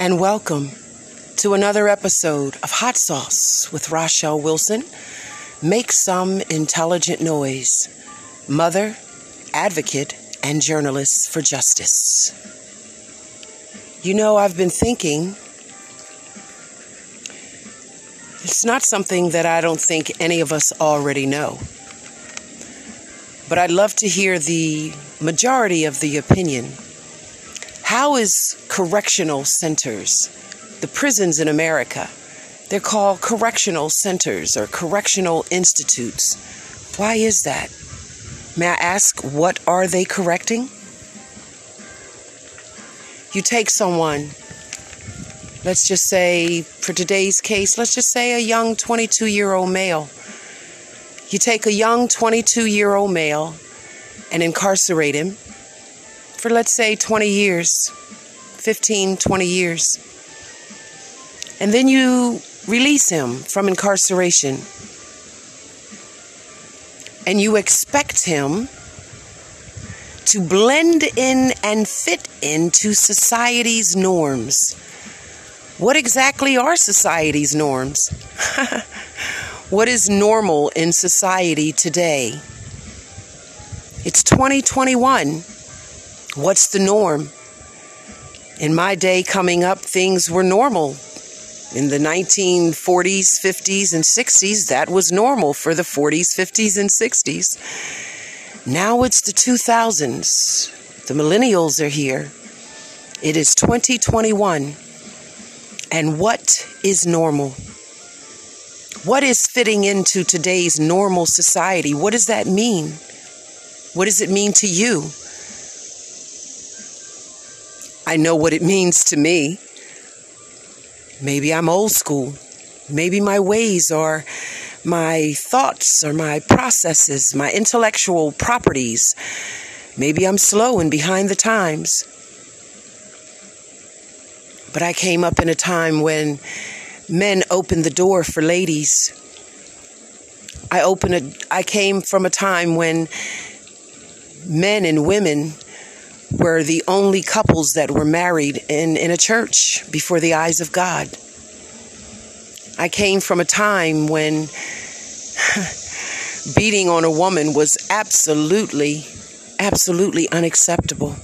and welcome to another episode of Hot Sauce with Rochelle Wilson. Make some intelligent noise. Mother, advocate, and journalist for justice. You know, I've been thinking, it's not something that I don't think any of us already know. But I'd love to hear the majority of the opinion how is correctional centers, the prisons in America, they're called correctional centers or correctional institutes. Why is that? May I ask, what are they correcting? You take someone, let's just say, for today's case, let's just say a young 22 year old male. You take a young 22 year old male and incarcerate him for let's say 20 years, 15, 20 years. And then you release him from incarceration. And you expect him to blend in and fit into society's norms. What exactly are society's norms? what is normal in society today? It's 2021. What's the norm? In my day coming up, things were normal. In the 1940s, 50s, and 60s, that was normal for the 40s, 50s, and 60s. Now it's the 2000s. The millennials are here. It is 2021. And what is normal? What is fitting into today's normal society? What does that mean? What does it mean to you? I know what it means to me. Maybe I'm old school. Maybe my ways or my thoughts or my processes, my intellectual properties. Maybe I'm slow and behind the times. But I came up in a time when men opened the door for ladies. I opened a, I came from a time when men and women were the only couples that were married in, in a church before the eyes of God. I came from a time when beating on a woman was absolutely, absolutely unacceptable.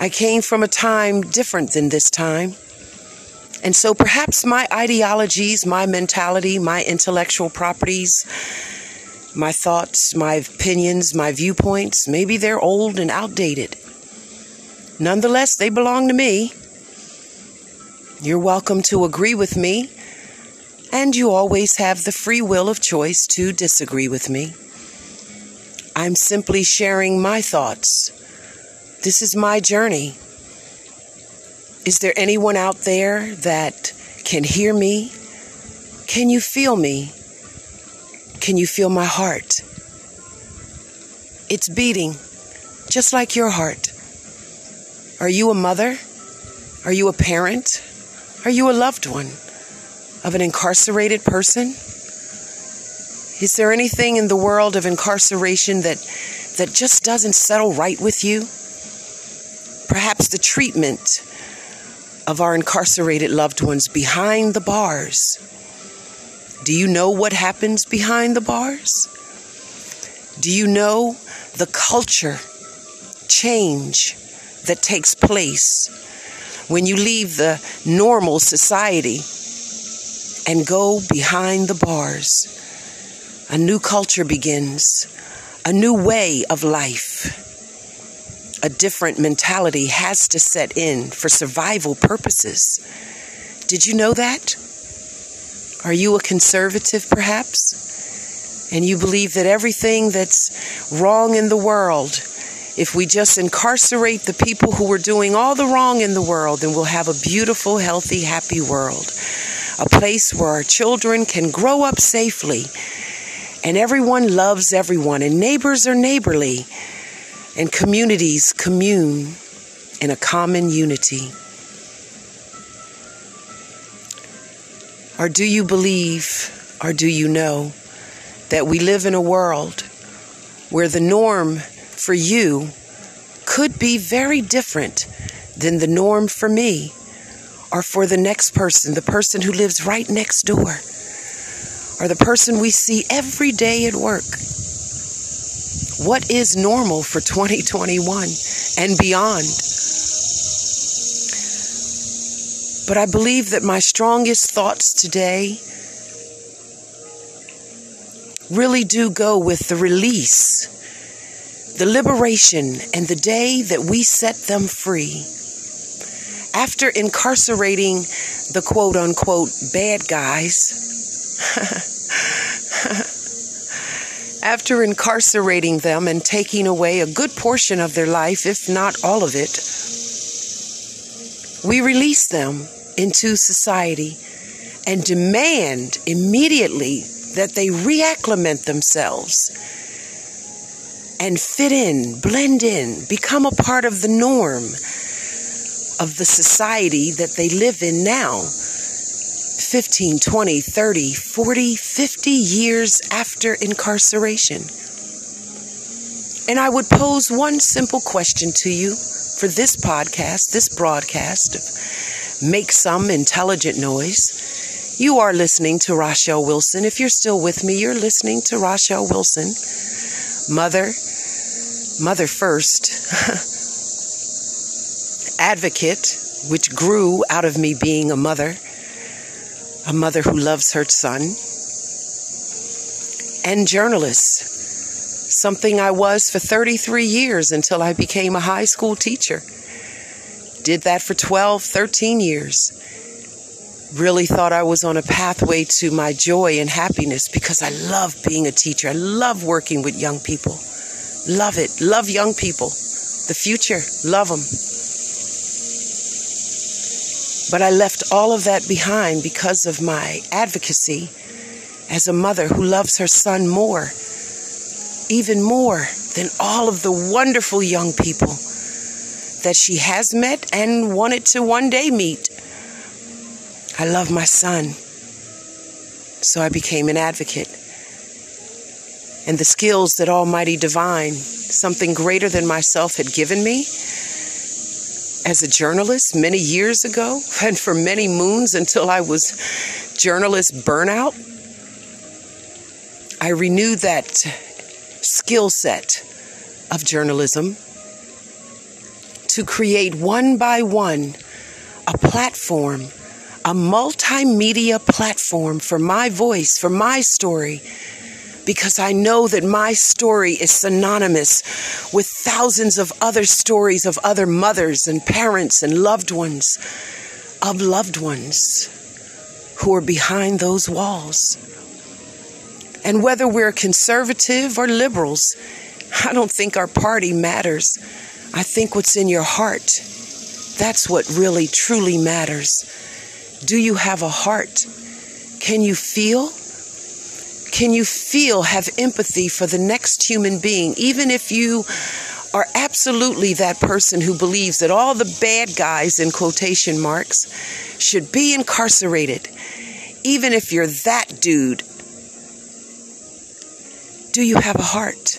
I came from a time different than this time. And so perhaps my ideologies, my mentality, my intellectual properties, my thoughts, my opinions, my viewpoints, maybe they're old and outdated. Nonetheless, they belong to me. You're welcome to agree with me, and you always have the free will of choice to disagree with me. I'm simply sharing my thoughts. This is my journey. Is there anyone out there that can hear me? Can you feel me? Can you feel my heart? It's beating, just like your heart. Are you a mother? Are you a parent? Are you a loved one of an incarcerated person? Is there anything in the world of incarceration that, that just doesn't settle right with you? Perhaps the treatment of our incarcerated loved ones behind the bars do you know what happens behind the bars? Do you know the culture change that takes place when you leave the normal society and go behind the bars? A new culture begins, a new way of life. A different mentality has to set in for survival purposes. Did you know that? Are you a conservative, perhaps? And you believe that everything that's wrong in the world, if we just incarcerate the people who are doing all the wrong in the world, then we'll have a beautiful, healthy, happy world. A place where our children can grow up safely and everyone loves everyone and neighbors are neighborly and communities commune in a common unity. Or do you believe, or do you know, that we live in a world where the norm for you could be very different than the norm for me or for the next person, the person who lives right next door, or the person we see every day at work. What is normal for 2021 and beyond? But I believe that my strongest thoughts today really do go with the release, the liberation, and the day that we set them free. After incarcerating the quote unquote bad guys, after incarcerating them and taking away a good portion of their life, if not all of it, we release them into society and demand immediately that they reacclimate themselves and fit in, blend in, become a part of the norm of the society that they live in now. 15, 20, 30, 40, 50 years after incarceration. And I would pose one simple question to you for this podcast, this broadcast. Make some intelligent noise. You are listening to Rochelle Wilson. If you're still with me, you're listening to Rochelle Wilson. Mother, mother first. Advocate, which grew out of me being a mother, a mother who loves her son. And journalist, something I was for 33 years until I became a high school teacher. Did that for 12, 13 years really thought I was on a pathway to my joy and happiness because I love being a teacher. I love working with young people. Love it. Love young people. The future. Love them. But I left all of that behind because of my advocacy as a mother who loves her son more, even more than all of the wonderful young people that she has met and wanted to one day meet. I love my son. So I became an advocate. And the skills that Almighty Divine, something greater than myself, had given me as a journalist many years ago and for many moons until I was journalist burnout, I renewed that skill set of journalism to create one by one a platform a multimedia platform for my voice, for my story, because I know that my story is synonymous with thousands of other stories of other mothers and parents and loved ones, of loved ones who are behind those walls. And whether we're conservative or liberals, I don't think our party matters. I think what's in your heart, that's what really truly matters. Do you have a heart? Can you feel? Can you feel, have empathy for the next human being, even if you are absolutely that person who believes that all the bad guys, in quotation marks, should be incarcerated, even if you're that dude? Do you have a heart?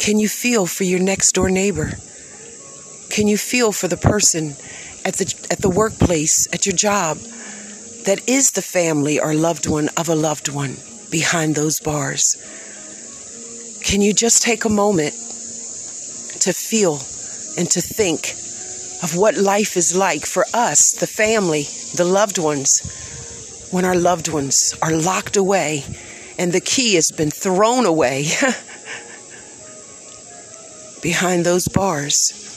Can you feel for your next door neighbor? Can you feel for the person at the at the workplace, at your job, that is the family or loved one of a loved one behind those bars. Can you just take a moment to feel and to think of what life is like for us, the family, the loved ones, when our loved ones are locked away and the key has been thrown away behind those bars?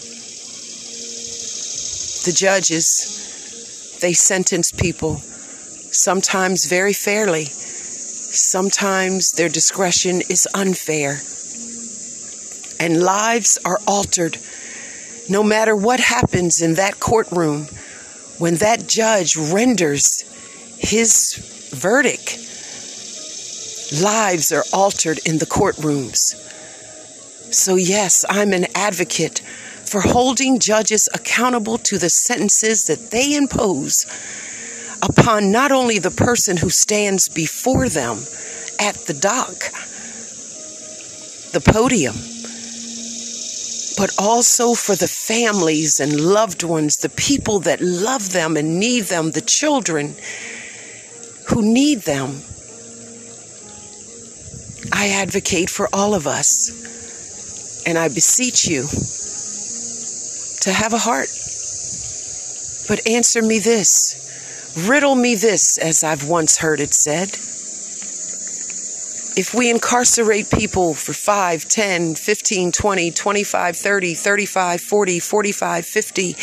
the judges, they sentence people, sometimes very fairly, sometimes their discretion is unfair. And lives are altered no matter what happens in that courtroom when that judge renders his verdict. Lives are altered in the courtrooms. So, yes, I'm an advocate for holding judges accountable to the sentences that they impose upon not only the person who stands before them at the dock, the podium, but also for the families and loved ones, the people that love them and need them, the children who need them. I advocate for all of us, and I beseech you to have a heart. But answer me this, riddle me this, as I've once heard it said. If we incarcerate people for 5, 10, 15, 20, 25, 30, 35, 40, 45, 50,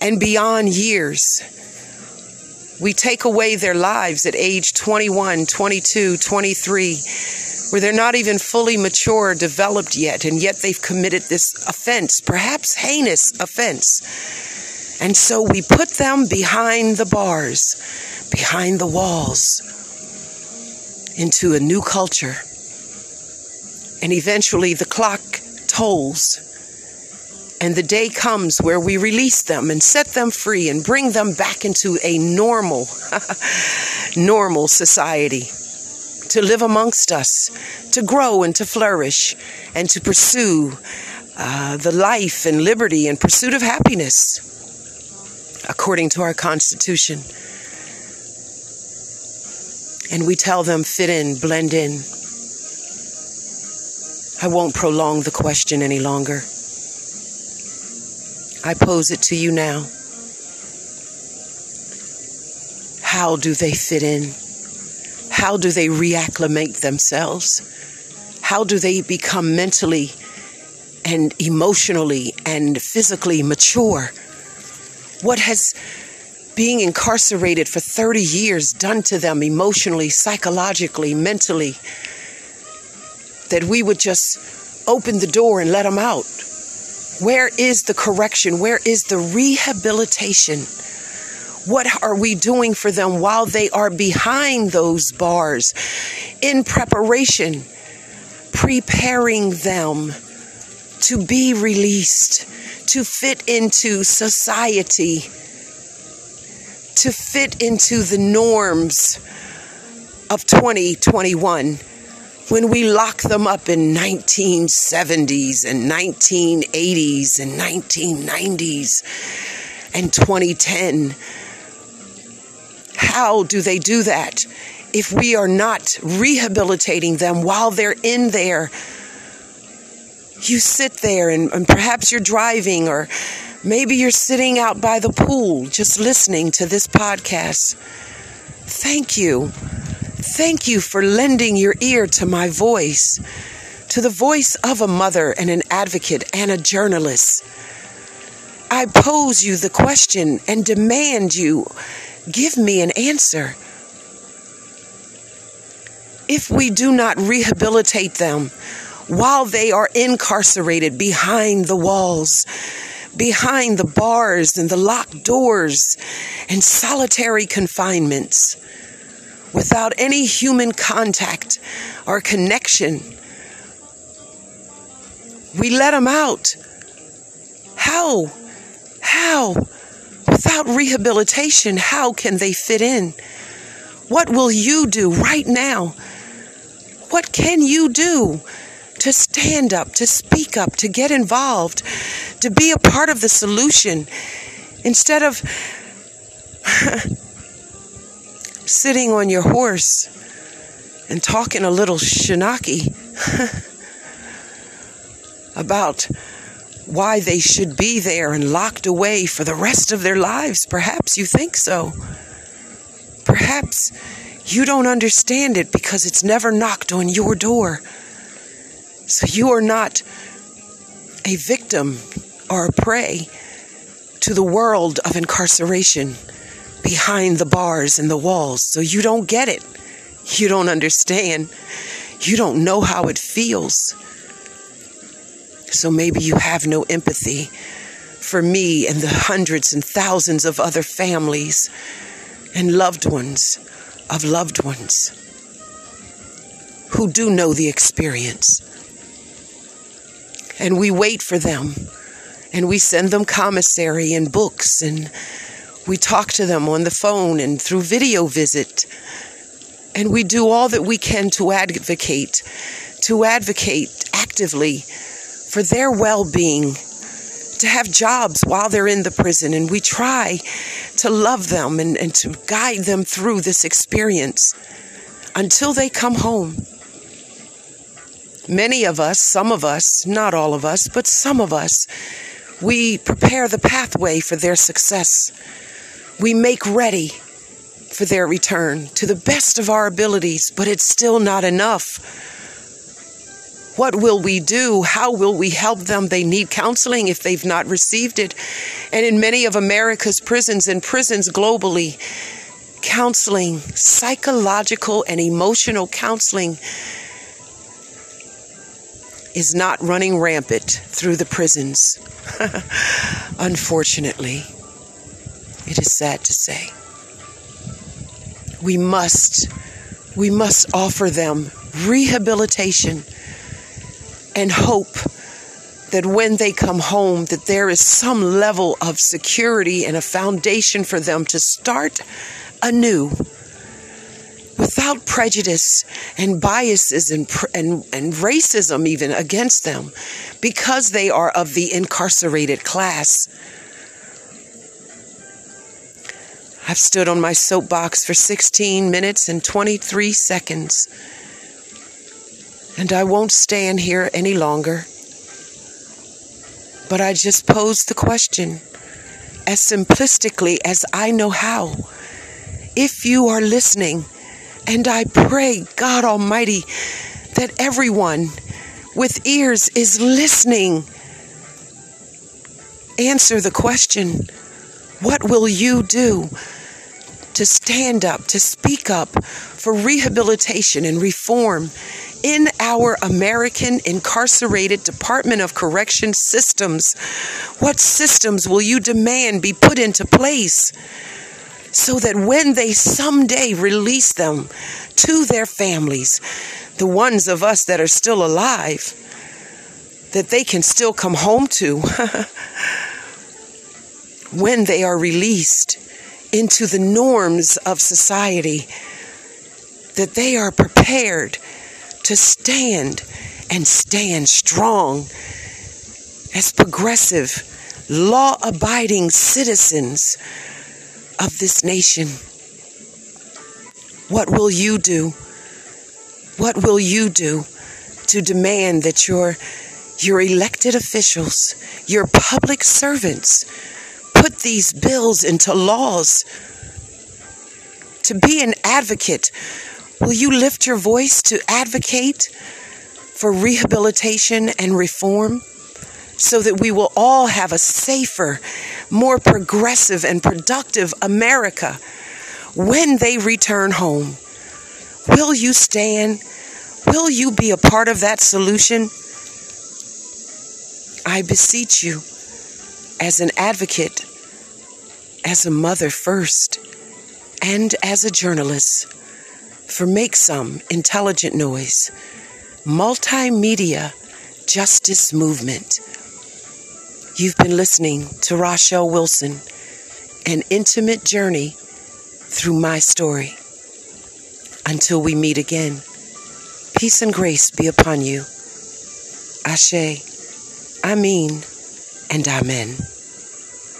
and beyond years, we take away their lives at age 21, 22, 23, where they're not even fully mature or developed yet, and yet they've committed this offense, perhaps heinous offense. And so we put them behind the bars, behind the walls, into a new culture. And eventually the clock tolls and the day comes where we release them and set them free and bring them back into a normal, normal society to live amongst us, to grow and to flourish, and to pursue uh, the life and liberty and pursuit of happiness according to our Constitution. And we tell them, fit in, blend in. I won't prolong the question any longer. I pose it to you now. How do they fit in? How do they reacclimate themselves? How do they become mentally and emotionally and physically mature? What has being incarcerated for 30 years done to them emotionally, psychologically, mentally? That we would just open the door and let them out where is the correction? Where is the rehabilitation? What are we doing for them while they are behind those bars in preparation, preparing them to be released, to fit into society, to fit into the norms of 2021? when we lock them up in 1970s and 1980s and 1990s and 2010 how do they do that? If we are not rehabilitating them while they're in there you sit there and, and perhaps you're driving or maybe you're sitting out by the pool just listening to this podcast. Thank you. Thank you for lending your ear to my voice, to the voice of a mother and an advocate and a journalist. I pose you the question and demand you give me an answer. If we do not rehabilitate them while they are incarcerated behind the walls, behind the bars and the locked doors and solitary confinements, without any human contact or connection. We let them out. How? How? Without rehabilitation, how can they fit in? What will you do right now? What can you do to stand up, to speak up, to get involved, to be a part of the solution instead of sitting on your horse and talking a little shinaki about why they should be there and locked away for the rest of their lives. Perhaps you think so. Perhaps you don't understand it because it's never knocked on your door. So you are not a victim or a prey to the world of incarceration behind the bars and the walls. So you don't get it. You don't understand. You don't know how it feels. So maybe you have no empathy for me and the hundreds and thousands of other families and loved ones of loved ones who do know the experience. And we wait for them and we send them commissary and books and we talk to them on the phone and through video visit. And we do all that we can to advocate, to advocate actively for their well being, to have jobs while they're in the prison. And we try to love them and, and to guide them through this experience until they come home. Many of us, some of us, not all of us, but some of us, we prepare the pathway for their success. We make ready for their return to the best of our abilities, but it's still not enough. What will we do? How will we help them? They need counseling if they've not received it. And in many of America's prisons and prisons globally, counseling, psychological and emotional counseling, is not running rampant through the prisons. Unfortunately, it is sad to say. We must, we must offer them rehabilitation and hope that when they come home that there is some level of security and a foundation for them to start anew without prejudice and biases and, and, and racism even against them because they are of the incarcerated class. I've stood on my soapbox for 16 minutes and 23 seconds. And I won't stand here any longer. But I just posed the question as simplistically as I know how. If you are listening, and I pray, God Almighty, that everyone with ears is listening, answer the question what will you do to stand up, to speak up for rehabilitation and reform in our American incarcerated Department of Correction systems? What systems will you demand be put into place so that when they someday release them to their families, the ones of us that are still alive, that they can still come home to when they are released into the norms of society, that they are prepared to stand and stand strong as progressive, law abiding citizens of this nation. What will you do? What will you do to demand that your, your elected officials, your public servants, put these bills into laws? To be an advocate Will you lift your voice to advocate for rehabilitation and reform so that we will all have a safer, more progressive, and productive America when they return home? Will you stand? Will you be a part of that solution? I beseech you, as an advocate, as a mother first, and as a journalist for Make Some Intelligent Noise, Multimedia Justice Movement. You've been listening to Rochelle Wilson, an intimate journey through my story. Until we meet again, peace and grace be upon you. Ashe, Amin, and Amen.